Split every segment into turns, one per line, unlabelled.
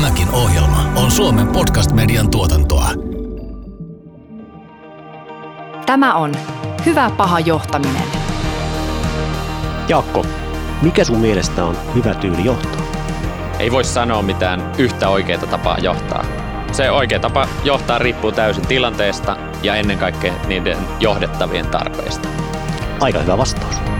Tämäkin ohjelma on Suomen podcast-median tuotantoa.
Tämä on Hyvä paha johtaminen.
Jaakko, mikä sun mielestä on hyvä tyyli johtaa?
Ei voi sanoa mitään yhtä oikeaa tapaa johtaa. Se oikea tapa johtaa riippuu täysin tilanteesta ja ennen kaikkea niiden johdettavien tarpeista.
Aika hyvä vastaus.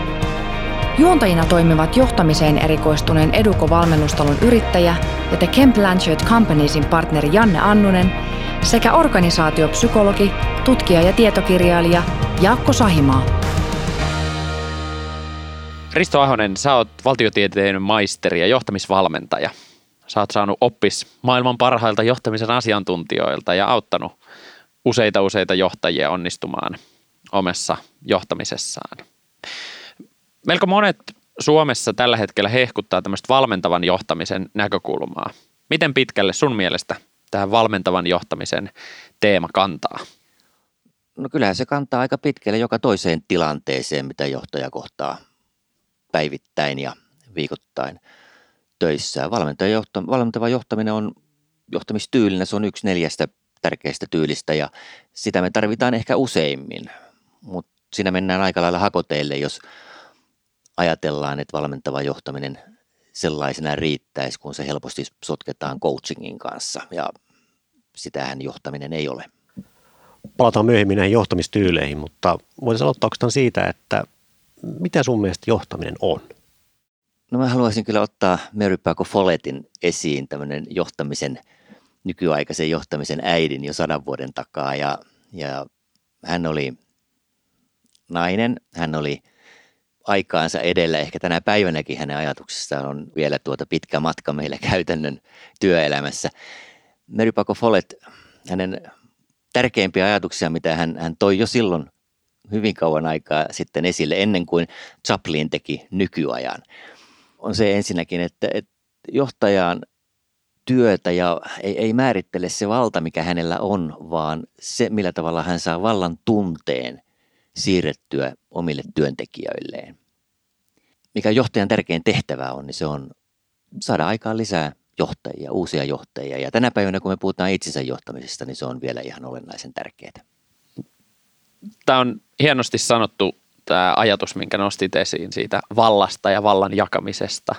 Juontajina toimivat johtamiseen erikoistuneen Eduko-valmennustalon yrittäjä ja The Kemp Blanchard Companiesin partneri Janne Annunen sekä organisaatiopsykologi, tutkija ja tietokirjailija Jaakko Sahimaa.
Risto Ahonen, sä oot valtiotieteen maisteri ja johtamisvalmentaja. Sä oot saanut oppis maailman parhailta johtamisen asiantuntijoilta ja auttanut useita useita johtajia onnistumaan omessa johtamisessaan melko monet Suomessa tällä hetkellä hehkuttaa tämmöistä valmentavan johtamisen näkökulmaa. Miten pitkälle sun mielestä tähän valmentavan johtamisen teema kantaa?
No kyllähän se kantaa aika pitkälle joka toiseen tilanteeseen, mitä johtaja kohtaa päivittäin ja viikoittain töissä. Valmentava johtaminen on johtamistyylinen, se on yksi neljästä tärkeästä tyylistä ja sitä me tarvitaan ehkä useimmin, mutta siinä mennään aika lailla hakoteille, jos – ajatellaan, että valmentava johtaminen sellaisena riittäisi, kun se helposti sotketaan coachingin kanssa ja sitähän johtaminen ei ole.
Palataan myöhemmin näihin johtamistyyleihin, mutta voitaisiin aloittaa oikeastaan siitä, että mitä sun mielestä johtaminen on?
No mä haluaisin kyllä ottaa Mary Paco Folletin esiin tämmöinen johtamisen, nykyaikaisen johtamisen äidin jo sadan vuoden takaa ja, ja hän oli nainen, hän oli aikaansa edellä. Ehkä tänä päivänäkin hänen ajatuksestaan on vielä tuota pitkä matka meillä käytännön työelämässä. Mary Paco Follett, hänen tärkeimpiä ajatuksia, mitä hän, hän toi jo silloin hyvin kauan aikaa sitten esille, ennen kuin Chaplin teki nykyajan, on se ensinnäkin, että, että johtajan työtä ja ei, ei määrittele se valta, mikä hänellä on, vaan se, millä tavalla hän saa vallan tunteen siirrettyä omille työntekijöilleen. Mikä johtajan tärkein tehtävä on, niin se on saada aikaan lisää johtajia, uusia johtajia. Ja tänä päivänä, kun me puhutaan itsensä johtamisesta, niin se on vielä ihan olennaisen tärkeää.
Tämä on hienosti sanottu tämä ajatus, minkä nostit esiin siitä vallasta ja vallan jakamisesta.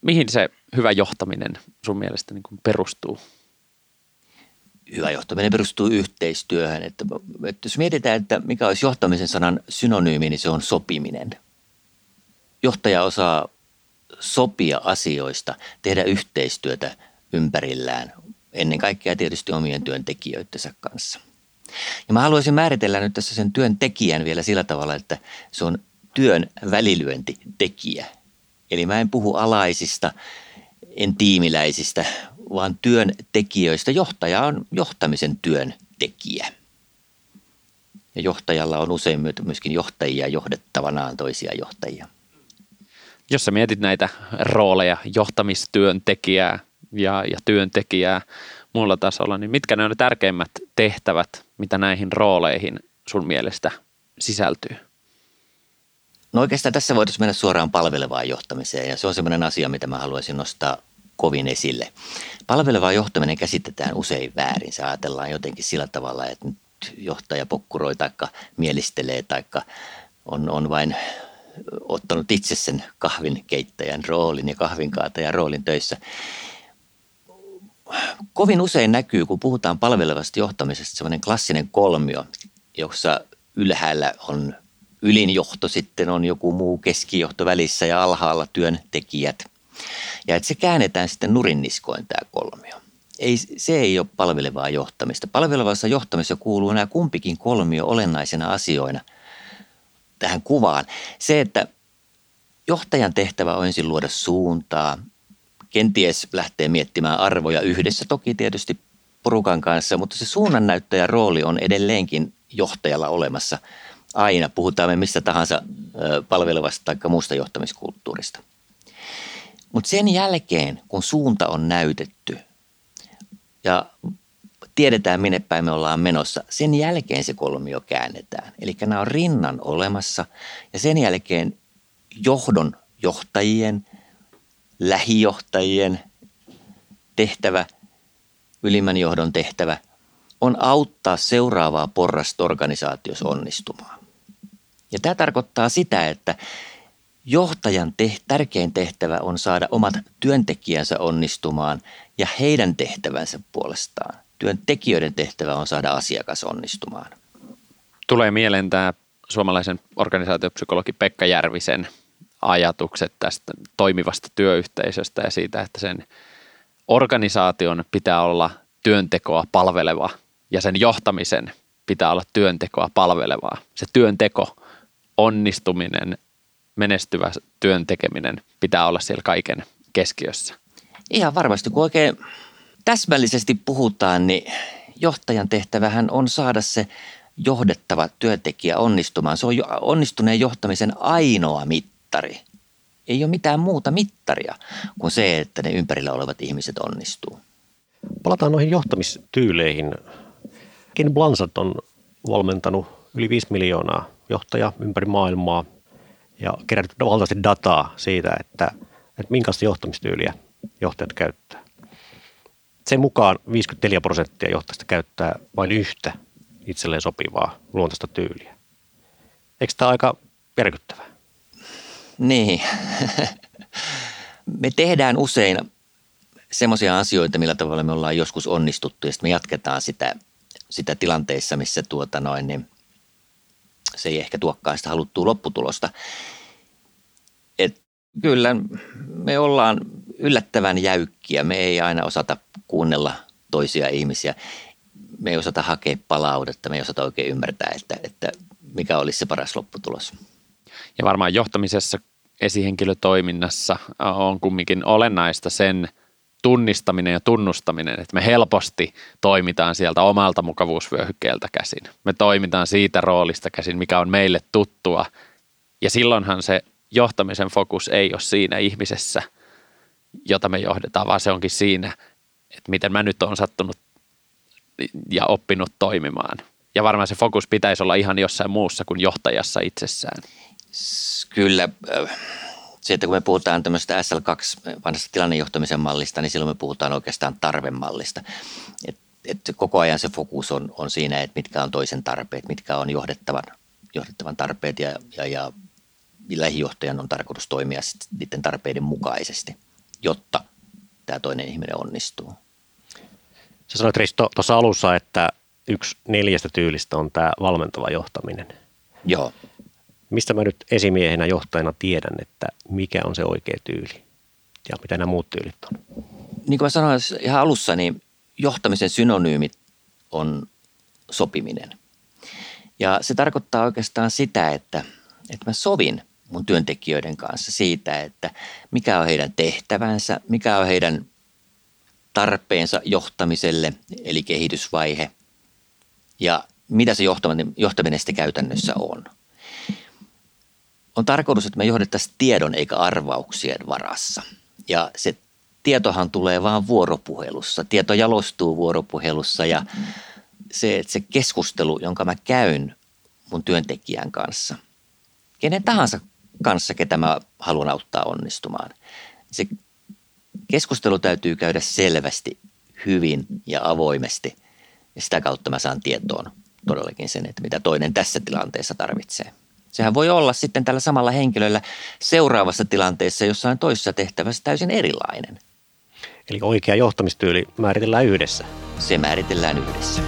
Mihin se hyvä johtaminen sun mielestä niin perustuu?
Hyvä johtaminen perustuu yhteistyöhön. Että, että jos mietitään, että mikä olisi johtamisen sanan synonyymi, niin se on sopiminen. Johtaja osaa sopia asioista, tehdä yhteistyötä ympärillään, ennen kaikkea tietysti omien työntekijöidensä kanssa. Ja mä haluaisin määritellä nyt tässä sen työntekijän vielä sillä tavalla, että se on työn välilyöntitekijä. Eli mä en puhu alaisista, en tiimiläisistä, vaan työntekijöistä. Johtaja on johtamisen työntekijä. Ja johtajalla on usein myöskin johtajia johdettavanaan toisia johtajia.
Jos sä mietit näitä rooleja, johtamistyöntekijää ja, ja työntekijää muulla tasolla, niin mitkä ne on ne tärkeimmät tehtävät, mitä näihin rooleihin sun mielestä sisältyy?
No oikeastaan tässä voitaisiin mennä suoraan palvelevaan johtamiseen ja se on sellainen asia, mitä mä haluaisin nostaa kovin esille. Palveleva johtaminen käsitetään usein väärin. Se ajatellaan jotenkin sillä tavalla, että nyt johtaja pokkuroi tai mielistelee tai on, on vain ottanut itse sen kahvinkeittäjän roolin ja kahvinkaatajan roolin töissä. Kovin usein näkyy, kun puhutaan palvelevasta johtamisesta, sellainen klassinen kolmio, jossa ylhäällä on ylinjohto, sitten on joku muu keskijohto välissä ja alhaalla työntekijät. Ja että se käännetään sitten nurinniskoin tämä kolmio. Ei, se ei ole palvelevaa johtamista. Palvelevassa johtamisessa kuuluu nämä kumpikin kolmio olennaisena asioina tähän kuvaan. Se, että johtajan tehtävä on ensin luoda suuntaa, kenties lähtee miettimään arvoja yhdessä toki tietysti porukan kanssa, mutta se suunnannäyttäjän rooli on edelleenkin johtajalla olemassa aina. Puhutaan me mistä tahansa palvelevasta tai muusta johtamiskulttuurista. Mutta sen jälkeen, kun suunta on näytetty ja tiedetään minne päin me ollaan menossa, sen jälkeen se kolmio käännetään. Eli nämä on rinnan olemassa ja sen jälkeen johdon johtajien, lähijohtajien tehtävä, ylimmän johdon tehtävä on auttaa seuraavaa porrasta organisaatiossa onnistumaan. Ja tämä tarkoittaa sitä, että johtajan te- tärkein tehtävä on saada omat työntekijänsä onnistumaan ja heidän tehtävänsä puolestaan. Työntekijöiden tehtävä on saada asiakas onnistumaan.
Tulee mieleen tämä suomalaisen organisaatiopsykologi Pekka Järvisen ajatukset tästä toimivasta työyhteisöstä ja siitä, että sen organisaation pitää olla työntekoa palveleva ja sen johtamisen pitää olla työntekoa palvelevaa. Se työnteko, onnistuminen, menestyvä työn tekeminen pitää olla siellä kaiken keskiössä.
Ihan varmasti, kun oikein täsmällisesti puhutaan, niin johtajan tehtävähän on saada se johdettava työntekijä onnistumaan. Se on onnistuneen johtamisen ainoa mittari. Ei ole mitään muuta mittaria kuin se, että ne ympärillä olevat ihmiset onnistuu.
Palataan noihin johtamistyyleihin. Ken Blansat on valmentanut yli 5 miljoonaa johtajaa ympäri maailmaa ja kerännyt valtavasti dataa siitä, että, että minkälaista johtamistyyliä johtajat käyttää. Sen mukaan 54 prosenttia johtajista käyttää vain yhtä itselleen sopivaa luontaista tyyliä. Eikö tämä aika järkyttävää?
Niin. me tehdään usein semmoisia asioita, millä tavalla me ollaan joskus onnistuttu ja sitten me jatketaan sitä, sitä tilanteissa, missä tuota noin, niin se ei ehkä tuokkaan sitä haluttua lopputulosta. Et kyllä me ollaan yllättävän jäykkiä. Me ei aina osata kuunnella toisia ihmisiä. Me ei osata hakea palautetta, me ei osata oikein ymmärtää, että, että mikä olisi se paras lopputulos.
Ja varmaan johtamisessa, esihenkilötoiminnassa on kumminkin olennaista sen tunnistaminen ja tunnustaminen, että me helposti toimitaan sieltä omalta mukavuusvyöhykkeeltä käsin. Me toimitaan siitä roolista käsin, mikä on meille tuttua. Ja silloinhan se johtamisen fokus ei ole siinä ihmisessä, jota me johdetaan, vaan se onkin siinä, että miten mä nyt on sattunut ja oppinut toimimaan. Ja varmaan se fokus pitäisi olla ihan jossain muussa kuin johtajassa itsessään.
Kyllä. Että kun me puhutaan tämmöistä SL2 vanhasta tilannejohtamisen mallista, niin silloin me puhutaan oikeastaan tarvemallista. Et, et koko ajan se fokus on, on siinä, että mitkä on toisen tarpeet, mitkä on johdettavan, johdettavan tarpeet ja, ja, ja lähijohtajan on tarkoitus toimia niiden tarpeiden mukaisesti, jotta tämä toinen ihminen onnistuu.
Sä sanoit Risto tuossa alussa, että yksi neljästä tyylistä on tämä valmentava johtaminen.
Joo.
Mistä mä nyt esimiehenä johtajana tiedän, että mikä on se oikea tyyli ja mitä nämä muut tyylit on?
Niin kuin mä sanoin ihan alussa, niin johtamisen synonyymit on sopiminen. Ja se tarkoittaa oikeastaan sitä, että, että mä sovin mun työntekijöiden kanssa siitä, että mikä on heidän tehtävänsä, mikä on heidän tarpeensa johtamiselle, eli kehitysvaihe, ja mitä se johtaminen, johtaminen sitten käytännössä on. On tarkoitus, että me johdettaisiin tiedon eikä arvauksien varassa. Ja se tietohan tulee vaan vuoropuhelussa. Tieto jalostuu vuoropuhelussa ja se, että se keskustelu, jonka mä käyn mun työntekijän kanssa, kenen tahansa kanssa, ketä mä haluan auttaa onnistumaan, se keskustelu täytyy käydä selvästi, hyvin ja avoimesti. Ja sitä kautta mä saan tietoon todellakin sen, että mitä toinen tässä tilanteessa tarvitsee. Sehän voi olla sitten tällä samalla henkilöllä seuraavassa tilanteessa jossain toisessa tehtävässä täysin erilainen.
Eli oikea johtamistyyli määritellään yhdessä.
Se määritellään yhdessä.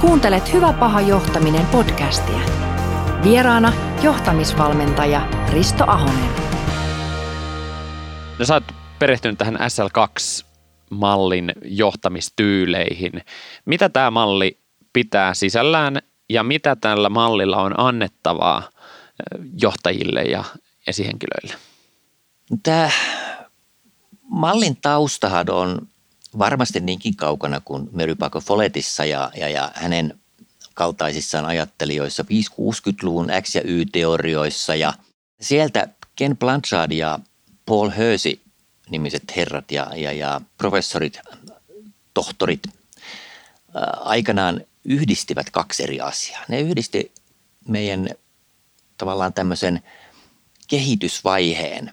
Kuuntelet Hyvä paha johtaminen podcastia. Vieraana johtamisvalmentaja Risto Ahonen.
No sä oot perehtynyt tähän SL2-mallin johtamistyyleihin. Mitä tämä malli pitää sisällään ja mitä tällä mallilla on annettavaa johtajille ja esihenkilöille?
Tämä mallin taustahan on varmasti niinkin kaukana kuin Mary Paco Folletissa ja, ja, ja hänen kaltaisissaan ajattelijoissa 5-60-luvun X- ja Y-teorioissa ja sieltä Ken Blanchard ja Paul Hersey nimiset herrat ja, ja, ja professorit, tohtorit aikanaan yhdistivät kaksi eri asiaa. Ne yhdisti meidän tavallaan tämmöisen kehitysvaiheen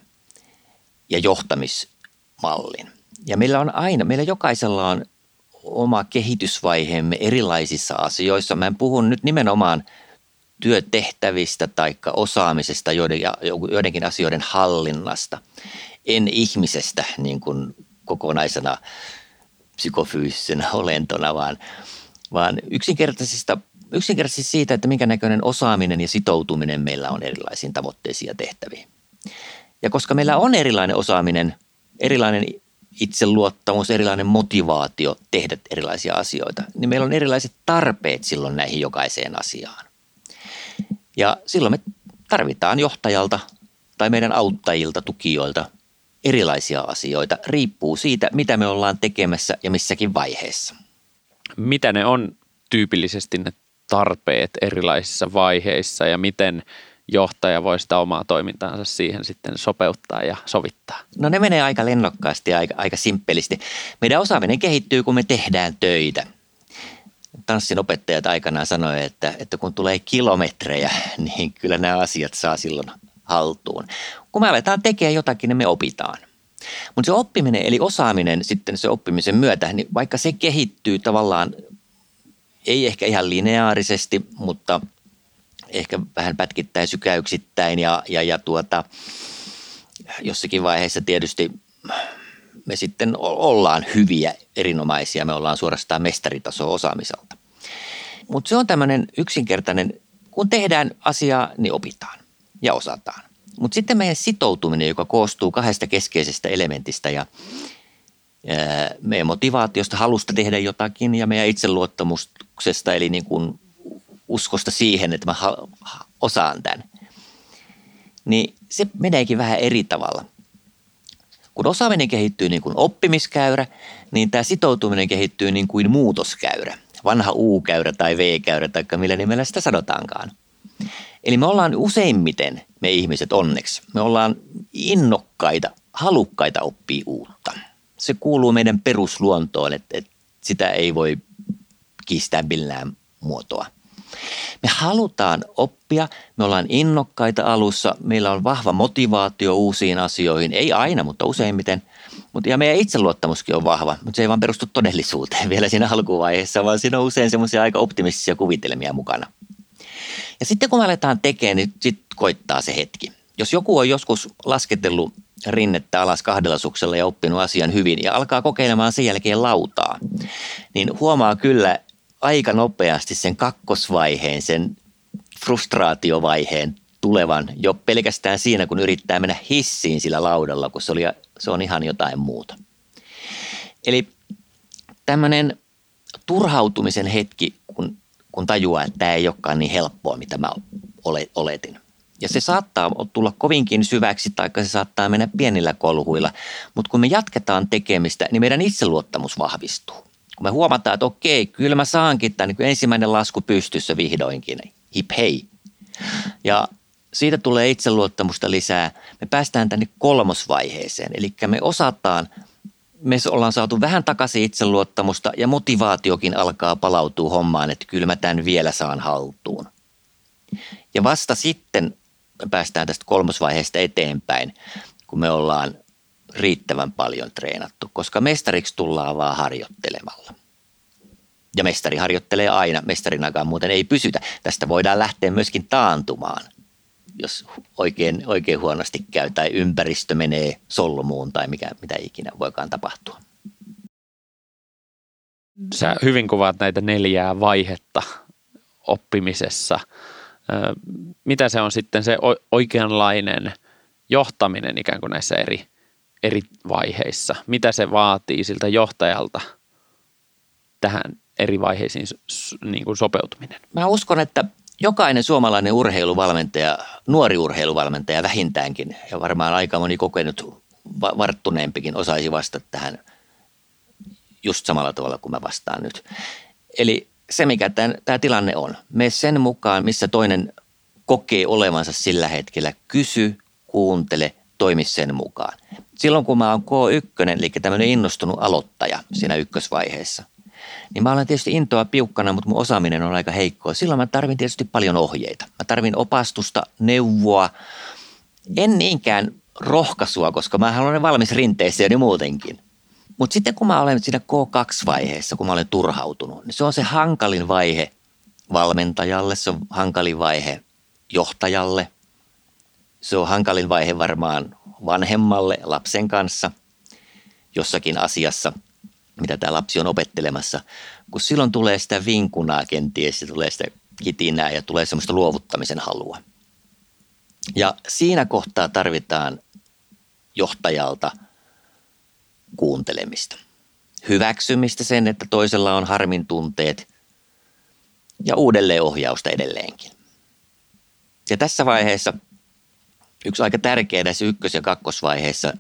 ja johtamismallin. Ja meillä on aina, meillä jokaisella on oma kehitysvaiheemme erilaisissa asioissa. Mä en puhu nyt nimenomaan työtehtävistä tai osaamisesta, joiden, joidenkin asioiden hallinnasta. En ihmisestä niin kuin kokonaisena psykofyysisenä olentona, vaan, vaan yksinkertaisista, yksinkertaisesti siitä, että minkä näköinen osaaminen ja sitoutuminen meillä on erilaisiin tavoitteisiin ja tehtäviin. Ja koska meillä on erilainen osaaminen, erilainen itseluottamus, erilainen motivaatio tehdä erilaisia asioita, niin meillä on erilaiset tarpeet silloin näihin jokaiseen asiaan. Ja silloin me tarvitaan johtajalta tai meidän auttajilta, tukijoilta erilaisia asioita. Riippuu siitä, mitä me ollaan tekemässä ja missäkin vaiheessa.
Mitä ne on tyypillisesti ne tarpeet erilaisissa vaiheissa ja miten johtaja voi sitä omaa toimintaansa siihen sitten sopeuttaa ja sovittaa?
No ne menee aika lennokkaasti ja aika, aika simppelisti. Meidän osaaminen kehittyy, kun me tehdään töitä. Tanssin opettajat aikanaan sanoivat, että, että kun tulee kilometrejä, niin kyllä nämä asiat saa silloin haltuun. Kun me aletaan tekemään jotakin, niin me opitaan. Mutta se oppiminen, eli osaaminen sitten se oppimisen myötä, niin vaikka se kehittyy tavallaan, ei ehkä ihan lineaarisesti, mutta ehkä vähän pätkittäin sykäyksittäin ja, ja, ja tuota, jossakin vaiheessa tietysti me sitten ollaan hyviä, erinomaisia, me ollaan suorastaan mestaritaso osaamiselta. Mutta se on tämmöinen yksinkertainen, kun tehdään asiaa, niin opitaan ja osataan. Mutta sitten meidän sitoutuminen, joka koostuu kahdesta keskeisestä elementistä ja meidän motivaatiosta, halusta tehdä jotakin ja meidän itseluottamuksesta, eli niin kuin uskosta siihen, että mä osaan tämän, niin se meneekin vähän eri tavalla. Kun osaaminen kehittyy niin kuin oppimiskäyrä, niin tämä sitoutuminen kehittyy niin kuin muutoskäyrä. Vanha U-käyrä tai V-käyrä tai millä nimellä sitä sanotaankaan. Eli me ollaan useimmiten, me ihmiset onneksi, me ollaan innokkaita, halukkaita oppia uutta. Se kuuluu meidän perusluontoon, että, että sitä ei voi kiistää millään muotoa – me halutaan oppia, me ollaan innokkaita alussa, meillä on vahva motivaatio uusiin asioihin, ei aina, mutta useimmiten. Ja meidän itseluottamuskin on vahva, mutta se ei vaan perustu todellisuuteen vielä siinä alkuvaiheessa, vaan siinä on usein semmoisia aika optimistisia kuvitelmia mukana. Ja sitten kun me aletaan tekemään, niin sitten koittaa se hetki. Jos joku on joskus lasketellut rinnettä alas kahdella suksella ja oppinut asian hyvin ja alkaa kokeilemaan sen jälkeen lautaa, niin huomaa kyllä, aika nopeasti sen kakkosvaiheen, sen frustraatiovaiheen tulevan jo pelkästään siinä, kun yrittää mennä hissiin sillä laudalla, kun se, oli, se on ihan jotain muuta. Eli tämmöinen turhautumisen hetki, kun, tajuaa, että tämä ei olekaan niin helppoa, mitä mä oletin. Ja se saattaa tulla kovinkin syväksi, tai se saattaa mennä pienillä kolhuilla, mutta kun me jatketaan tekemistä, niin meidän itseluottamus vahvistuu kun me huomataan, että okei, kyllä mä saankin tämän niin ensimmäinen lasku pystyssä vihdoinkin, hip hei. Ja siitä tulee itseluottamusta lisää. Me päästään tänne kolmosvaiheeseen, eli me osataan, me ollaan saatu vähän takaisin itseluottamusta ja motivaatiokin alkaa palautua hommaan, että kyllä mä tämän vielä saan haltuun. Ja vasta sitten päästään tästä kolmosvaiheesta eteenpäin, kun me ollaan riittävän paljon treenattu, koska mestariksi tullaan vaan harjoittelemalla. Ja mestari harjoittelee aina, mestarinakaan muuten ei pysytä. Tästä voidaan lähteä myöskin taantumaan, jos oikein, oikein huonosti käy tai ympäristö menee solmuun tai mikä, mitä ikinä voikaan tapahtua.
Sä hyvin kuvaat näitä neljää vaihetta oppimisessa. Mitä se on sitten se oikeanlainen johtaminen ikään kuin näissä eri eri vaiheissa? Mitä se vaatii siltä johtajalta tähän eri vaiheisiin niin kuin sopeutuminen?
Mä uskon, että jokainen suomalainen urheiluvalmentaja, nuori urheiluvalmentaja vähintäänkin, ja varmaan aika moni kokenut varttuneempikin osaisi vastata tähän just samalla tavalla kuin mä vastaan nyt. Eli se, mikä tämä tilanne on, me sen mukaan, missä toinen kokee olevansa sillä hetkellä, kysy, kuuntele, toimi sen mukaan. Silloin kun mä oon K1, eli tämmöinen innostunut aloittaja siinä ykkösvaiheessa, niin mä olen tietysti intoa piukkana, mutta mun osaaminen on aika heikkoa. Silloin mä tarvin tietysti paljon ohjeita. Mä tarvin opastusta, neuvoa, en niinkään rohkaisua, koska mä haluan valmis rinteeseen niin muutenkin. Mutta sitten kun mä olen siinä K2-vaiheessa, kun mä olen turhautunut, niin se on se hankalin vaihe valmentajalle, se on hankalin vaihe johtajalle, se on hankalin vaihe varmaan vanhemmalle lapsen kanssa jossakin asiassa, mitä tämä lapsi on opettelemassa, kun silloin tulee sitä vinkunaa kenties ja tulee sitä kitinää ja tulee semmoista luovuttamisen halua. Ja siinä kohtaa tarvitaan johtajalta kuuntelemista. Hyväksymistä sen, että toisella on harmin tunteet ja uudelleenohjausta edelleenkin. Ja tässä vaiheessa yksi aika tärkeä tässä ykkös- ja kakkosvaiheessa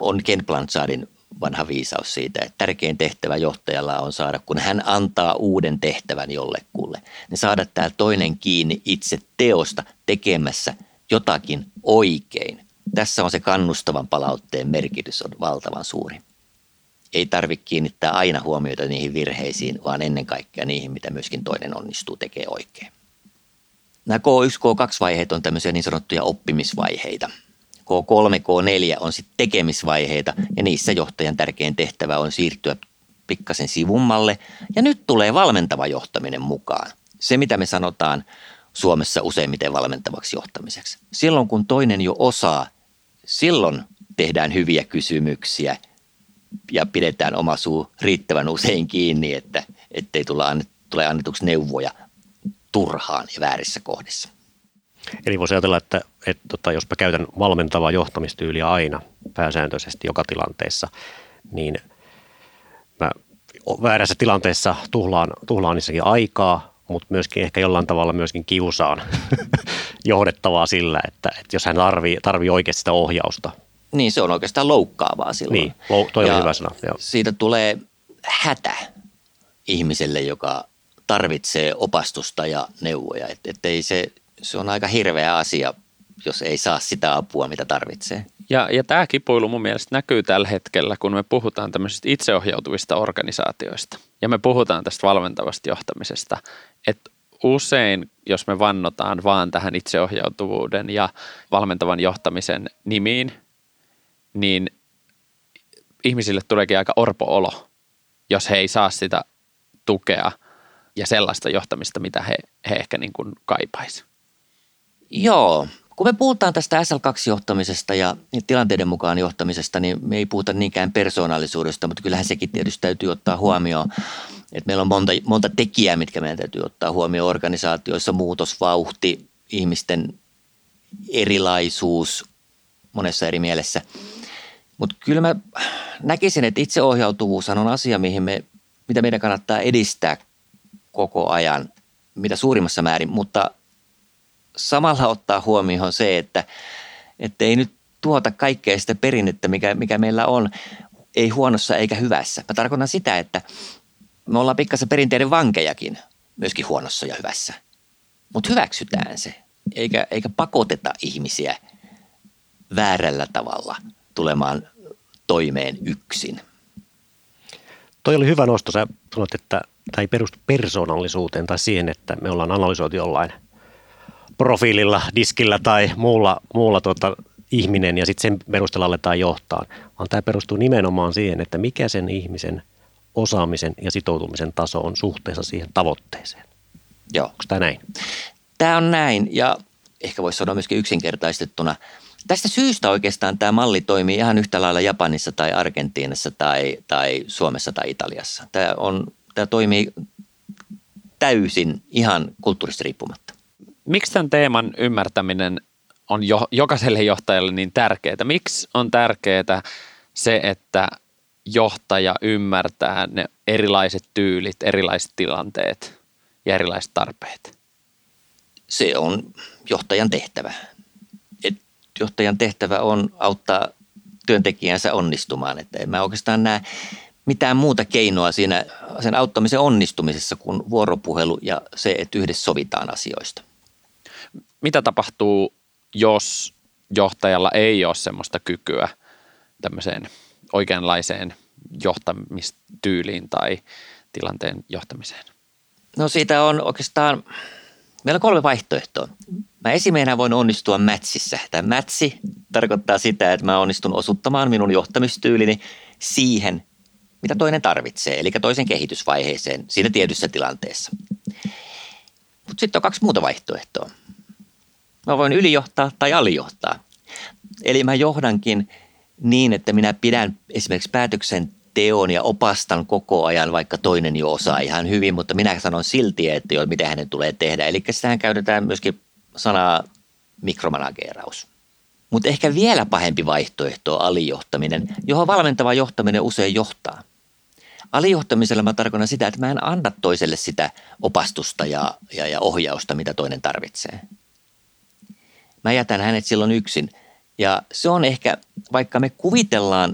on Ken Blanchardin vanha viisaus siitä, että tärkein tehtävä johtajalla on saada, kun hän antaa uuden tehtävän jollekulle, niin saada tämä toinen kiinni itse teosta tekemässä jotakin oikein. Tässä on se kannustavan palautteen merkitys on valtavan suuri. Ei tarvitse kiinnittää aina huomiota niihin virheisiin, vaan ennen kaikkea niihin, mitä myöskin toinen onnistuu tekemään oikein. Nämä K1, K2-vaiheet on tämmöisiä niin sanottuja oppimisvaiheita. K3, K4 on sitten tekemisvaiheita ja niissä johtajan tärkein tehtävä on siirtyä pikkasen sivummalle. Ja nyt tulee valmentava johtaminen mukaan. Se, mitä me sanotaan Suomessa useimmiten valmentavaksi johtamiseksi. Silloin kun toinen jo osaa, silloin tehdään hyviä kysymyksiä ja pidetään oma suu riittävän usein kiinni, että ettei tule, annet, tule annetuksi neuvoja turhaan ja väärissä kohdissa.
Eli voisi ajatella, että, että tota, jos mä käytän valmentavaa johtamistyyliä aina pääsääntöisesti joka tilanteessa, niin mä väärässä tilanteessa tuhlaan, tuhlaan niissäkin aikaa, mutta myöskin ehkä jollain tavalla myöskin kiusaan johdettavaa sillä, että, että jos hän tarvii, tarvii oikeasti sitä ohjausta.
Niin, se on oikeastaan loukkaavaa silloin.
Niin, toi on hyvä sana. Joo.
Siitä tulee hätä ihmiselle, joka tarvitsee opastusta ja neuvoja. Että et ei se, se on aika hirveä asia, jos ei saa sitä apua, mitä tarvitsee.
Ja, ja tämä kipuilu mun mielestä näkyy tällä hetkellä, kun me puhutaan tämmöisistä itseohjautuvista organisaatioista. Ja me puhutaan tästä valmentavasta johtamisesta, että usein, jos me vannotaan vaan tähän itseohjautuvuuden ja valmentavan johtamisen nimiin, niin ihmisille tuleekin aika orpo-olo, jos he ei saa sitä tukea ja sellaista johtamista, mitä he, he ehkä niin kuin kaipaisi.
Joo, kun me puhutaan tästä SL2-johtamisesta ja tilanteiden mukaan johtamisesta, niin me ei puhuta niinkään persoonallisuudesta, mutta kyllähän sekin tietysti täytyy ottaa huomioon, että meillä on monta, monta tekijää, mitkä meidän täytyy ottaa huomioon organisaatioissa, muutosvauhti, ihmisten erilaisuus monessa eri mielessä. Mutta kyllä mä näkisin, että itseohjautuvuus on asia, mihin me, mitä meidän kannattaa edistää koko ajan, mitä suurimmassa määrin, mutta samalla ottaa huomioon se, että, että ei nyt tuota kaikkea sitä perinnettä, mikä, mikä meillä on, ei huonossa eikä hyvässä. Mä tarkoitan sitä, että me ollaan pikkasen perinteiden vankejakin, myöskin huonossa ja hyvässä. Mutta hyväksytään se, eikä, eikä pakoteta ihmisiä väärällä tavalla tulemaan toimeen yksin.
Toi oli hyvä nosto. Sä sanoit, että tämä ei perustu persoonallisuuteen tai siihen, että me ollaan analysoitu jollain – profiililla, diskillä tai muulla, muulla tuota, ihminen ja sitten sen perusteella aletaan johtaa, vaan tämä perustuu nimenomaan siihen, että mikä sen ihmisen osaamisen ja sitoutumisen taso on suhteessa siihen tavoitteeseen.
Joo.
Onko tämä näin?
Tämä on näin ja ehkä voisi sanoa myöskin yksinkertaistettuna. Tästä syystä oikeastaan tämä malli toimii ihan yhtä lailla Japanissa tai Argentiinassa tai, tai Suomessa tai Italiassa. Tämä, on, tämä toimii täysin ihan kulttuurista riippumatta
miksi tämän teeman ymmärtäminen on jo, jokaiselle johtajalle niin tärkeää? Miksi on tärkeää se, että johtaja ymmärtää ne erilaiset tyylit, erilaiset tilanteet ja erilaiset tarpeet?
Se on johtajan tehtävä. Et johtajan tehtävä on auttaa työntekijänsä onnistumaan. Että en mä oikeastaan näe mitään muuta keinoa siinä sen auttamisen onnistumisessa kuin vuoropuhelu ja se, että yhdessä sovitaan asioista.
Mitä tapahtuu, jos johtajalla ei ole semmoista kykyä tämmöiseen oikeanlaiseen johtamistyyliin tai tilanteen johtamiseen?
No siitä on oikeastaan, meillä on kolme vaihtoehtoa. Mä esimiehenä voin onnistua mätsissä. Tämä mätsi tarkoittaa sitä, että mä onnistun osuttamaan minun johtamistyylini siihen, mitä toinen tarvitsee, eli toisen kehitysvaiheeseen siinä tietyssä tilanteessa. Mutta sitten on kaksi muuta vaihtoehtoa. Mä voin ylijohtaa tai alijohtaa. Eli mä johdankin niin, että minä pidän esimerkiksi päätöksen teon ja opastan koko ajan, vaikka toinen jo osaa ihan hyvin, mutta minä sanon silti, että jo, mitä hänen tulee tehdä. Eli sitähän käytetään myöskin sanaa mikromanageeraus. Mutta ehkä vielä pahempi vaihtoehto on alijohtaminen, johon valmentava johtaminen usein johtaa. Alijohtamisella mä tarkoitan sitä, että mä en anna toiselle sitä opastusta ja, ja, ja ohjausta, mitä toinen tarvitsee. Mä jätän hänet silloin yksin. Ja se on ehkä, vaikka me kuvitellaan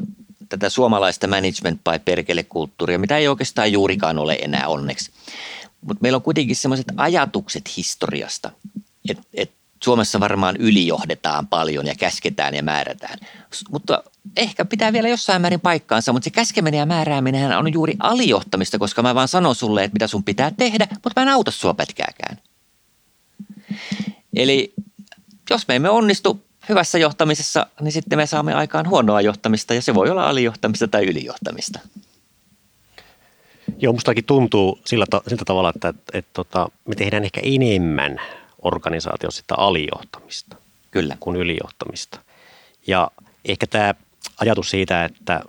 tätä suomalaista management by perkele-kulttuuria, mitä ei oikeastaan juurikaan ole enää onneksi. Mutta meillä on kuitenkin sellaiset ajatukset historiasta, että et Suomessa varmaan ylijohdetaan paljon ja käsketään ja määrätään. Mutta ehkä pitää vielä jossain määrin paikkaansa, mutta se käskeminen ja määrääminen on juuri alijohtamista, koska mä vaan sanon sulle, että mitä sun pitää tehdä, mutta mä en auta sua pätkääkään. Eli jos me emme onnistu hyvässä johtamisessa, niin sitten me saamme aikaan huonoa johtamista ja se voi olla alijohtamista tai ylijohtamista.
Joo, mustakin tuntuu sillä, sillä tavalla, että, että, että, että tota, me tehdään ehkä enemmän organisaatiossa sitä alijohtamista
Kyllä.
kuin ylijohtamista. Ja ehkä tämä ajatus siitä, että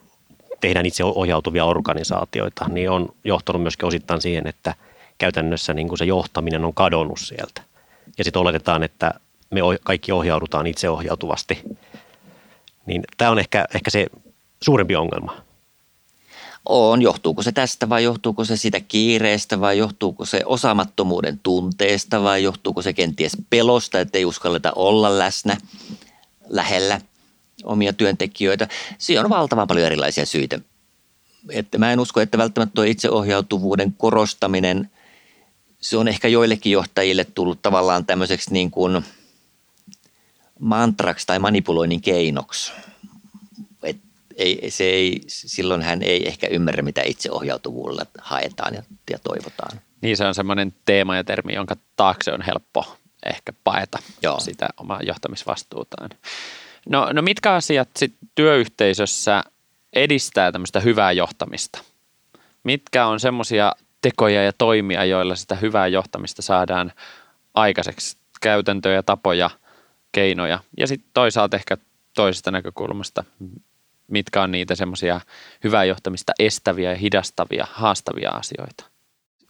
tehdään itse ohjautuvia organisaatioita, niin on johtanut myöskin osittain siihen, että käytännössä niin kuin se johtaminen on kadonnut sieltä. Ja sitten oletetaan, että me kaikki ohjaudutaan itseohjautuvasti. Niin tämä on ehkä, ehkä se suurempi ongelma.
On. Johtuuko se tästä vai johtuuko se sitä kiireestä vai johtuuko se osaamattomuuden tunteesta vai johtuuko se kenties pelosta, että ei uskalleta olla läsnä lähellä omia työntekijöitä. Siinä on valtavan paljon erilaisia syitä. Että mä en usko, että välttämättä tuo itseohjautuvuuden korostaminen, se on ehkä joillekin johtajille tullut tavallaan tämmöiseksi niin kuin – mantraksi tai manipuloinnin keinoksi. Et ei, se ei, silloin hän ei ehkä ymmärrä, mitä itseohjautuvuudella haetaan ja, ja toivotaan.
Niin se on semmoinen teema ja termi, jonka taakse on helppo ehkä paeta
Joo.
sitä omaa johtamisvastuutaan. No, no mitkä asiat sit työyhteisössä edistää tämmöistä hyvää johtamista? Mitkä on semmoisia tekoja ja toimia, joilla sitä hyvää johtamista saadaan aikaiseksi? Käytäntöjä, tapoja – keinoja. Ja sitten toisaalta ehkä toisesta näkökulmasta, mitkä on niitä semmoisia hyvää johtamista estäviä ja hidastavia, haastavia asioita.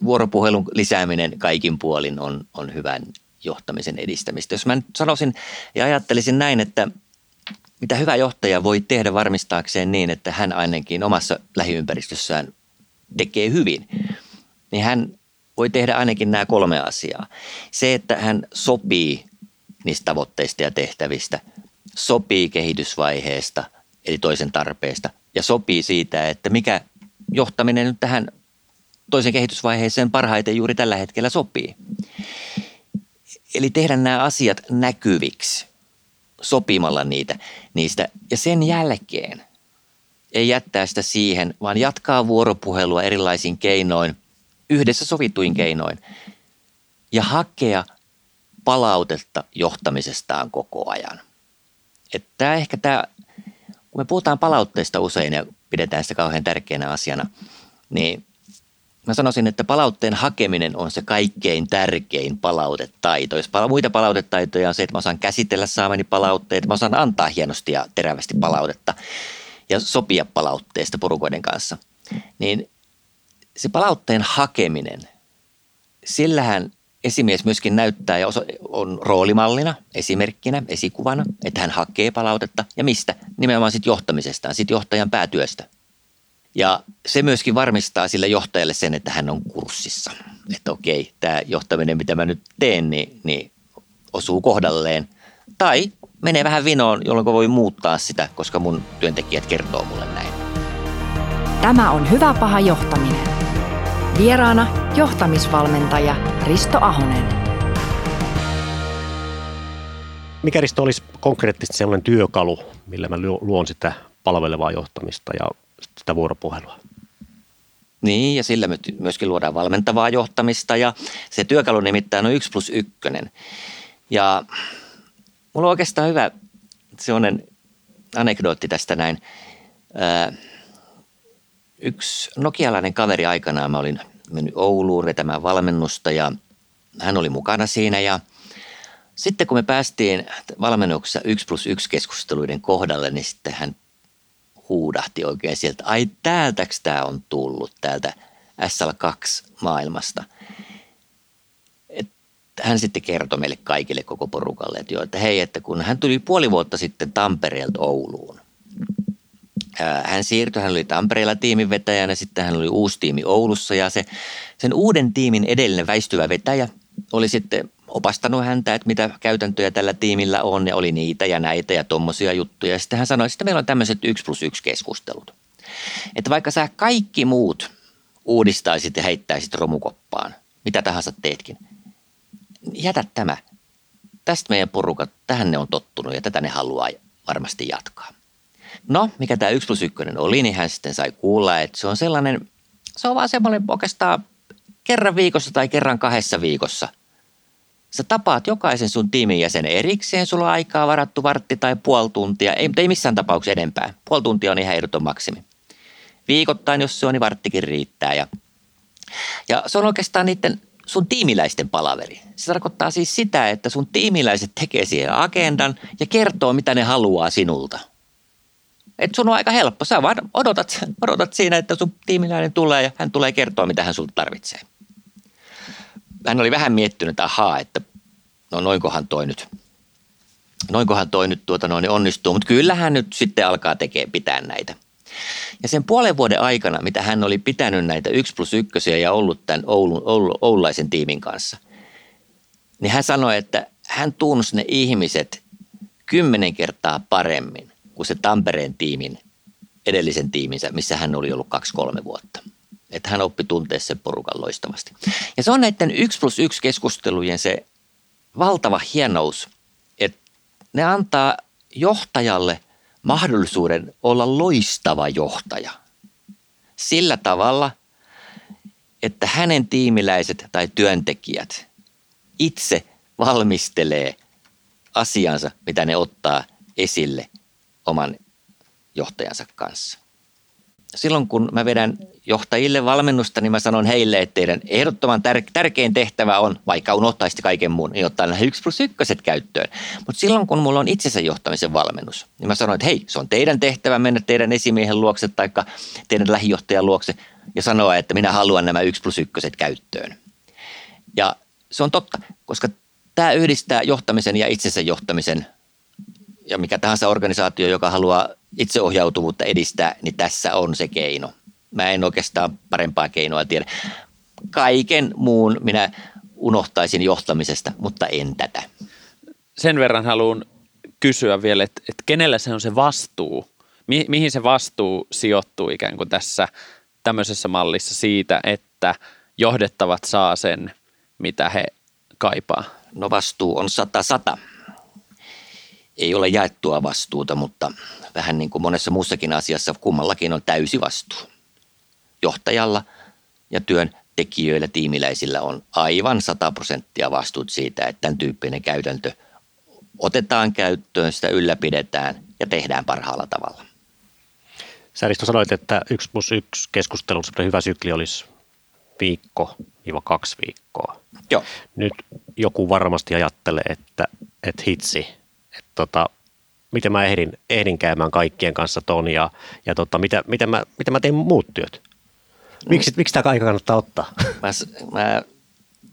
Vuoropuhelun lisääminen kaikin puolin on, on hyvän johtamisen edistämistä. Jos mä nyt sanoisin ja ajattelisin näin, että mitä hyvä johtaja voi tehdä varmistaakseen niin, että hän ainakin omassa lähiympäristössään tekee hyvin, niin hän voi tehdä ainakin nämä kolme asiaa. Se, että hän sopii niistä tavoitteista ja tehtävistä, sopii kehitysvaiheesta eli toisen tarpeesta ja sopii siitä, että mikä johtaminen nyt tähän toisen kehitysvaiheeseen parhaiten juuri tällä hetkellä sopii. Eli tehdä nämä asiat näkyviksi sopimalla niitä, niistä ja sen jälkeen ei jättää sitä siihen, vaan jatkaa vuoropuhelua erilaisin keinoin, yhdessä sovituin keinoin ja hakea palautetta johtamisestaan koko ajan. Että ehkä tämä, kun me puhutaan palautteista usein ja pidetään sitä kauhean tärkeänä asiana, niin mä sanoisin, että palautteen hakeminen on se kaikkein tärkein palautetaito. Jos muita palautetaitoja on se, että mä osaan käsitellä saamani palautteet, mä osaan antaa hienosti ja terävästi palautetta ja sopia palautteesta porukoiden kanssa, niin se palautteen hakeminen, sillähän esimies myöskin näyttää ja on roolimallina, esimerkkinä, esikuvana, että hän hakee palautetta ja mistä? Nimenomaan sitten johtamisestaan, sitten johtajan päätyöstä. Ja se myöskin varmistaa sille johtajalle sen, että hän on kurssissa. Että okei, tämä johtaminen, mitä mä nyt teen, niin, niin osuu kohdalleen. Tai menee vähän vinoon, jolloin voi muuttaa sitä, koska mun työntekijät kertoo mulle näin.
Tämä on Hyvä paha johtaminen. Vieraana johtamisvalmentaja Risto Ahonen.
Mikä Risto olisi konkreettisesti sellainen työkalu, millä mä luon sitä palvelevaa johtamista ja sitä vuoropuhelua?
Niin, ja sillä myöskin luodaan valmentavaa johtamista ja se työkalu nimittäin on 1 plus 1. Ja mulla on oikeastaan hyvä sellainen anekdootti tästä näin. Yksi nokialainen kaveri aikanaan, mä olin mennyt Ouluun vetämään valmennusta ja hän oli mukana siinä ja sitten kun me päästiin valmennuksessa 1 plus 1 keskusteluiden kohdalle, niin sitten hän huudahti oikein sieltä, ai täältäks tämä on tullut, täältä SL2-maailmasta. Et hän sitten kertoi meille kaikille koko porukalle, että, jo, että hei, että kun hän tuli puoli vuotta sitten Tampereelta Ouluun, hän siirtyi, hän oli Tampereella tiimin vetäjänä, sitten hän oli uusi tiimi Oulussa ja se, sen uuden tiimin edellinen väistyvä vetäjä oli sitten opastanut häntä, että mitä käytäntöjä tällä tiimillä on ja oli niitä ja näitä ja tommosia juttuja. Ja sitten hän sanoi, että meillä on tämmöiset yksi plus yksi keskustelut. Että vaikka sä kaikki muut uudistaisit ja heittäisit romukoppaan, mitä tahansa teetkin, jätä tämä. Tästä meidän porukat, tähän ne on tottunut ja tätä ne haluaa varmasti jatkaa. No, mikä tämä 1 plus 1 oli, niin hän sitten sai kuulla, että se on sellainen, se on vaan semmoinen oikeastaan kerran viikossa tai kerran kahdessa viikossa. Sä tapaat jokaisen sun tiimin jäsenen erikseen, sulla on aikaa varattu vartti tai puoli tuntia, ei, ei missään tapauksessa enempää. Puoli tuntia on ihan ehdoton maksimi. Viikoittain, jos se on, niin varttikin riittää. Ja, ja se on oikeastaan niiden sun tiimiläisten palaveri. Se tarkoittaa siis sitä, että sun tiimiläiset tekee siihen agendan ja kertoo, mitä ne haluaa sinulta – et sun on aika helppo. Sä vaan odotat, odotat siinä, että sun tiimiläinen tulee ja hän tulee kertoa, mitä hän sulta tarvitsee. Hän oli vähän miettinyt, ahaa, että no noinkohan toi nyt, noinkohan toi nyt tuota noin onnistuu. Mutta kyllähän nyt sitten alkaa tekee pitää näitä. Ja sen puolen vuoden aikana, mitä hän oli pitänyt näitä 1 plus 1 ja ollut tämän Oulun, Oulu, oululaisen tiimin kanssa, niin hän sanoi, että hän tunsi ne ihmiset kymmenen kertaa paremmin kuin se Tampereen tiimin, edellisen tiiminsä, missä hän oli ollut kaksi-kolme vuotta. Että hän oppi tuntea sen porukan loistavasti. Ja se on näiden 1 plus 1 keskustelujen se valtava hienous, että ne antaa johtajalle mahdollisuuden olla loistava johtaja. Sillä tavalla, että hänen tiimiläiset tai työntekijät itse valmistelee asiansa, mitä ne ottaa esille oman johtajansa kanssa. Silloin kun mä vedän johtajille valmennusta, niin mä sanon heille, että teidän ehdottoman tär- tärkein tehtävä on, vaikka unohtaisitte kaiken muun, niin ottaa nämä 1 plus 1 käyttöön. Mutta silloin kun mulla on itsensä johtamisen valmennus, niin mä sanon, että hei, se on teidän tehtävä mennä teidän esimiehen luokse tai teidän lähijohtajan luokse ja sanoa, että minä haluan nämä 1 plus 1 käyttöön. Ja se on totta, koska tämä yhdistää johtamisen ja itsensä johtamisen ja mikä tahansa organisaatio, joka haluaa itseohjautuvuutta edistää, niin tässä on se keino. Mä en oikeastaan parempaa keinoa tiedä. Kaiken muun minä unohtaisin johtamisesta, mutta en tätä.
Sen verran haluan kysyä vielä, että, että kenellä se on se vastuu? Mi- mihin se vastuu sijoittuu ikään kuin tässä tämmöisessä mallissa siitä, että johdettavat saa sen, mitä he kaipaa?
No vastuu on sata sata ei ole jaettua vastuuta, mutta vähän niin kuin monessa muussakin asiassa kummallakin on täysi vastuu. Johtajalla ja työn tekijöillä, tiimiläisillä on aivan 100 prosenttia vastuut siitä, että tämän tyyppinen käytäntö otetaan käyttöön, sitä ylläpidetään ja tehdään parhaalla tavalla.
Sääristo sanoit, että 1 plus 1 keskustelun hyvä sykli olisi viikko kaksi viikkoa.
Joo.
Nyt joku varmasti ajattelee, että, että hitsi, tota, miten mä ehdin, ehdin käymään kaikkien kanssa ton ja, ja tota, mitä, miten, mä, miten mä teen muut työt. Miksi, mm. miksi tämä kaikki kannattaa ottaa?
Mä, mä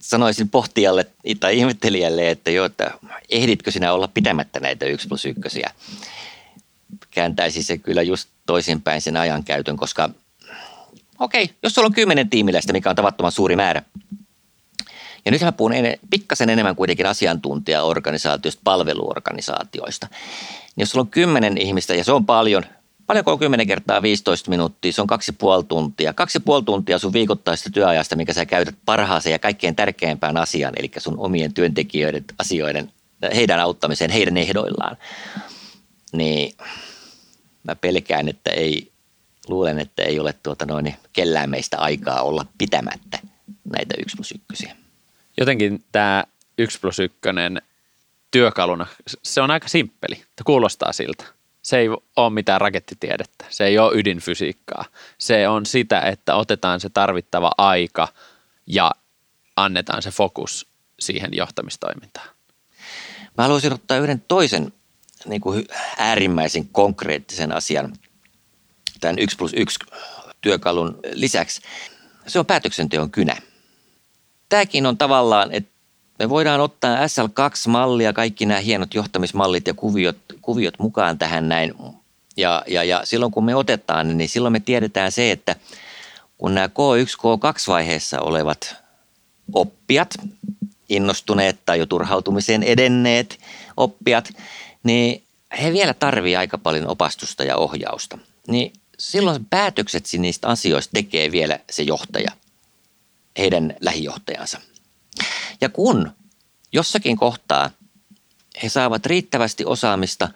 sanoisin pohtijalle tai ihmettelijälle, että jo, että ehditkö sinä olla pitämättä näitä 1 plus 1 kääntäisi se kyllä just toisinpäin sen ajankäytön, koska okei, okay, jos sulla on kymmenen tiimiläistä, mikä on tavattoman suuri määrä, ja nyt mä puhun en, pikkasen enemmän kuitenkin asiantuntijaorganisaatioista, palveluorganisaatioista. Niin jos sulla on kymmenen ihmistä ja se on paljon, Paljonko on 10 kertaa 15 minuuttia? Se on kaksi puoli tuntia. Kaksi puoli tuntia sun viikoittaisesta työajasta, mikä sä käytät parhaaseen ja kaikkein tärkeimpään asiaan, eli sun omien työntekijöiden asioiden, heidän auttamiseen heidän ehdoillaan. Niin mä pelkään, että ei, luulen, että ei ole tuota noin kellään meistä aikaa olla pitämättä näitä 1 plus 1.
Jotenkin tämä 1 plus 1 työkaluna, se on aika simppeli, että kuulostaa siltä. Se ei ole mitään rakettitiedettä, se ei ole ydinfysiikkaa. Se on sitä, että otetaan se tarvittava aika ja annetaan se fokus siihen johtamistoimintaan.
Mä haluaisin ottaa yhden toisen niin kuin äärimmäisen konkreettisen asian tämän 1 plus 1 työkalun lisäksi. Se on päätöksenteon kynä. Tämäkin on tavallaan, että me voidaan ottaa SL2-mallia, kaikki nämä hienot johtamismallit ja kuviot, kuviot mukaan tähän näin. Ja, ja, ja silloin kun me otetaan, niin silloin me tiedetään se, että kun nämä K1, K2-vaiheessa olevat oppijat, innostuneet tai jo turhautumiseen edenneet oppijat, niin he vielä tarvii aika paljon opastusta ja ohjausta. Niin silloin päätökset niistä asioista tekee vielä se johtaja, heidän lähijohtajansa – ja kun jossakin kohtaa he saavat riittävästi osaamista,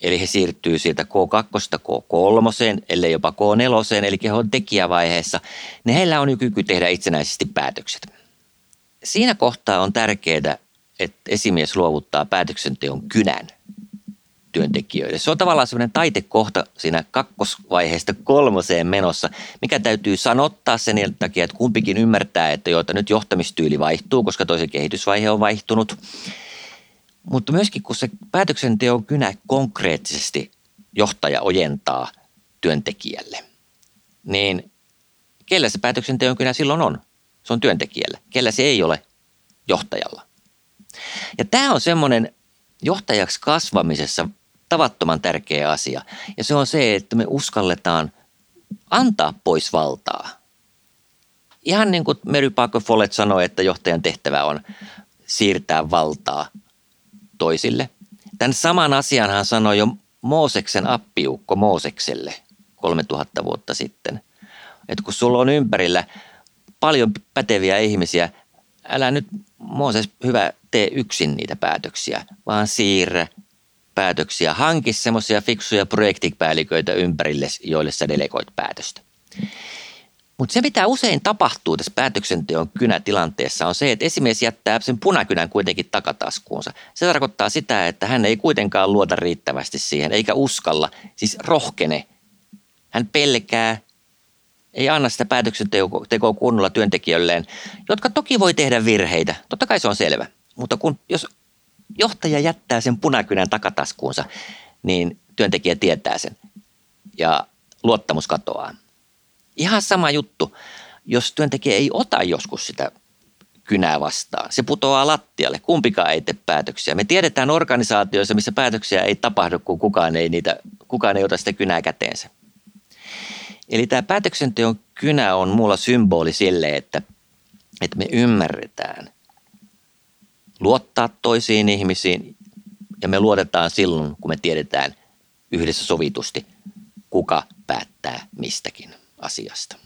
eli he siirtyy sieltä K2 K3, ellei jopa K4, eli he on tekijävaiheessa, niin heillä on jo kyky tehdä itsenäisesti päätökset. Siinä kohtaa on tärkeää, että esimies luovuttaa päätöksenteon kynän työntekijöille. Se on tavallaan sellainen taitekohta siinä kakkosvaiheesta kolmoseen menossa, mikä täytyy sanottaa sen takia, että kumpikin ymmärtää, että jo, että nyt johtamistyyli vaihtuu, koska toisen kehitysvaihe on vaihtunut. Mutta myöskin kun se päätöksenteon kynä konkreettisesti johtaja ojentaa työntekijälle, niin kellä se päätöksenteon kynä silloin on? Se on työntekijällä. Kellä se ei ole? Johtajalla. Ja tämä on semmoinen johtajaksi kasvamisessa tavattoman tärkeä asia. Ja se on se, että me uskalletaan antaa pois valtaa. Ihan niin kuin Mary Parker Follett sanoi, että johtajan tehtävä on siirtää valtaa toisille. Tämän saman asian hän sanoi jo Mooseksen appiukko Moosekselle 3000 vuotta sitten. Että kun sulla on ympärillä paljon päteviä ihmisiä, älä nyt Mooses hyvä tee yksin niitä päätöksiä, vaan siirrä päätöksiä. Hanki semmoisia fiksuja projektipäälliköitä ympärille, joille sä delegoit päätöstä. Mutta se, mitä usein tapahtuu tässä päätöksenteon kynätilanteessa, on se, että esimies jättää sen punakynän kuitenkin takataskuunsa. Se tarkoittaa sitä, että hän ei kuitenkaan luota riittävästi siihen, eikä uskalla, siis rohkene. Hän pelkää, ei anna sitä päätöksentekoa kunnolla työntekijöilleen, jotka toki voi tehdä virheitä. Totta kai se on selvä. Mutta kun, jos johtaja jättää sen punakynän takataskuunsa, niin työntekijä tietää sen ja luottamus katoaa. Ihan sama juttu, jos työntekijä ei ota joskus sitä kynää vastaan. Se putoaa lattialle, kumpikaan ei tee päätöksiä. Me tiedetään organisaatioissa, missä päätöksiä ei tapahdu, kun kukaan ei, niitä, kukaan ei ota sitä kynää käteensä. Eli tämä päätöksenteon kynä on mulla symboli sille, että, että me ymmärretään, luottaa toisiin ihmisiin ja me luotetaan silloin, kun me tiedetään yhdessä sovitusti, kuka päättää mistäkin asiasta.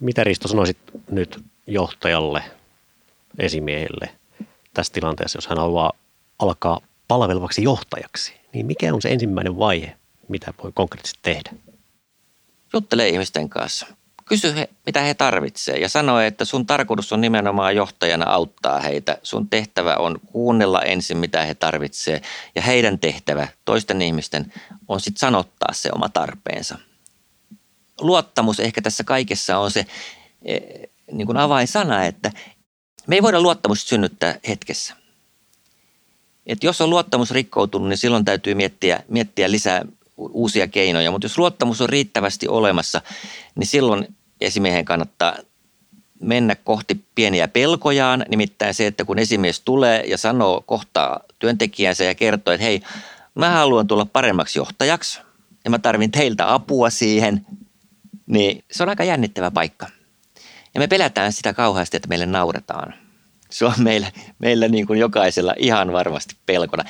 Mitä Risto sanoisit nyt johtajalle, esimiehelle tässä tilanteessa, jos hän haluaa alkaa palvelevaksi johtajaksi, niin mikä on se ensimmäinen vaihe, mitä voi konkreettisesti tehdä?
Juttele ihmisten kanssa kysy, he, mitä he tarvitsevat ja sano, että sun tarkoitus on nimenomaan johtajana auttaa heitä. Sun tehtävä on kuunnella ensin, mitä he tarvitsevat ja heidän tehtävä, toisten ihmisten, on sitten sanottaa se oma tarpeensa. Luottamus ehkä tässä kaikessa on se e, niin kuin avainsana, että me ei voida luottamusta synnyttää hetkessä. Et jos on luottamus rikkoutunut, niin silloin täytyy miettiä, miettiä lisää uusia keinoja, mutta jos luottamus on riittävästi olemassa, niin silloin esimiehen kannattaa mennä kohti pieniä pelkojaan, nimittäin se, että kun esimies tulee ja sanoo kohtaa työntekijänsä ja kertoo, että hei, mä haluan tulla paremmaksi johtajaksi ja mä tarvin teiltä apua siihen, niin se on aika jännittävä paikka. Ja me pelätään sitä kauheasti, että meille nauretaan. Se on meillä, meillä niin kuin jokaisella ihan varmasti pelkona.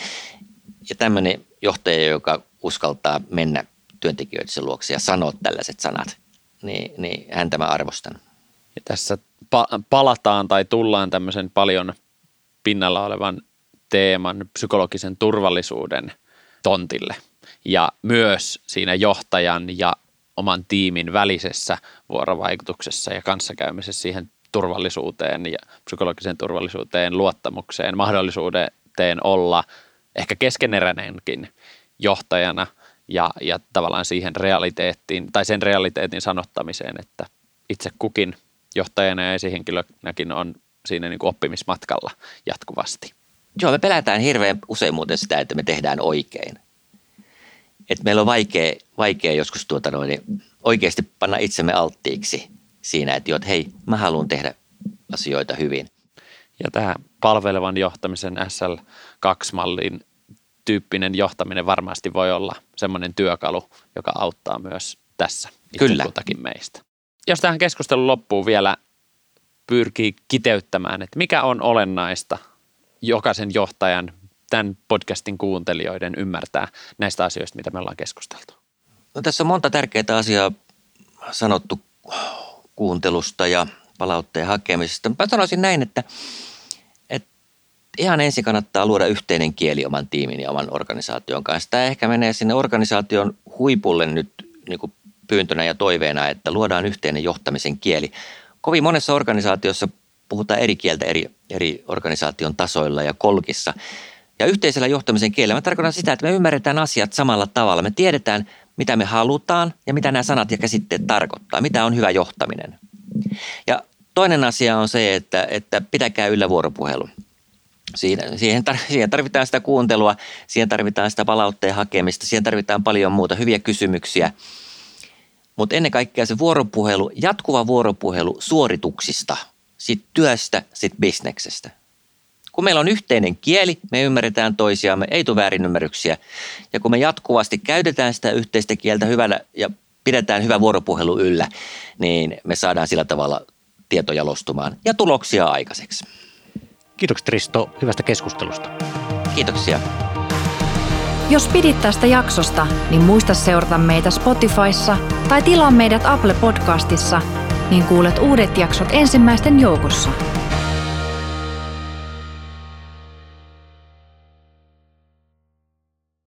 Ja tämmöinen johtaja, joka uskaltaa mennä työntekijöiden luokse ja sanoa tällaiset sanat, niin, niin häntä mä arvostan.
Ja tässä pa- palataan tai tullaan tämmöisen paljon pinnalla olevan teeman psykologisen turvallisuuden tontille. Ja myös siinä johtajan ja oman tiimin välisessä vuorovaikutuksessa ja kanssakäymisessä siihen turvallisuuteen ja psykologiseen turvallisuuteen, luottamukseen, mahdollisuuteen olla ehkä keskeneräinenkin johtajana ja, ja tavallaan siihen realiteettiin tai sen realiteetin sanottamiseen, että itse kukin johtajana ja esihenkilönäkin on siinä niin kuin oppimismatkalla jatkuvasti.
Joo, me pelätään hirveän usein muuten sitä, että me tehdään oikein. Et meillä on vaikea, vaikea joskus tuota noin, oikeasti panna itsemme alttiiksi siinä, että, jo, että hei, mä haluan tehdä asioita hyvin.
Ja tämä palvelevan johtamisen SL2-mallin tyyppinen johtaminen varmasti voi olla semmoinen työkalu, joka auttaa myös tässä
Kyllä.
meistä. Jos tähän keskustelun loppuun vielä pyrkii kiteyttämään, että mikä on olennaista jokaisen johtajan, tämän podcastin kuuntelijoiden ymmärtää näistä asioista, mitä me ollaan keskusteltu?
No, tässä on monta tärkeää asiaa sanottu kuuntelusta ja palautteen hakemisesta. Mä sanoisin näin, että ihan ensin kannattaa luoda yhteinen kieli oman tiimin ja oman organisaation kanssa. Tämä ehkä menee sinne organisaation huipulle nyt niin kuin pyyntönä ja toiveena, että luodaan yhteinen johtamisen kieli. Kovin monessa organisaatiossa puhutaan eri kieltä eri, eri organisaation tasoilla ja kolkissa. Ja yhteisellä johtamisen kielellä mä tarkoitan sitä, että me ymmärretään asiat samalla tavalla. Me tiedetään, mitä me halutaan ja mitä nämä sanat ja käsitteet tarkoittaa, mitä on hyvä johtaminen. Ja toinen asia on se, että, että pitäkää yllä vuoropuhelu. Siinä, siihen, tar- siihen tarvitaan sitä kuuntelua, siihen tarvitaan sitä palautteen hakemista, siihen tarvitaan paljon muuta, hyviä kysymyksiä. Mutta ennen kaikkea se vuoropuhelu, jatkuva vuoropuhelu suorituksista, sit työstä, sit bisneksestä. Kun meillä on yhteinen kieli, me ymmärretään toisiamme, ei tule väärinymmärryksiä. Ja kun me jatkuvasti käytetään sitä yhteistä kieltä hyvällä ja pidetään hyvä vuoropuhelu yllä, niin me saadaan sillä tavalla tieto jalostumaan ja tuloksia aikaiseksi.
Kiitokset Risto hyvästä keskustelusta.
Kiitoksia.
Jos pidit tästä jaksosta, niin muista seurata meitä Spotifyssa tai tilaa meidät Apple Podcastissa, niin kuulet uudet jaksot ensimmäisten joukossa –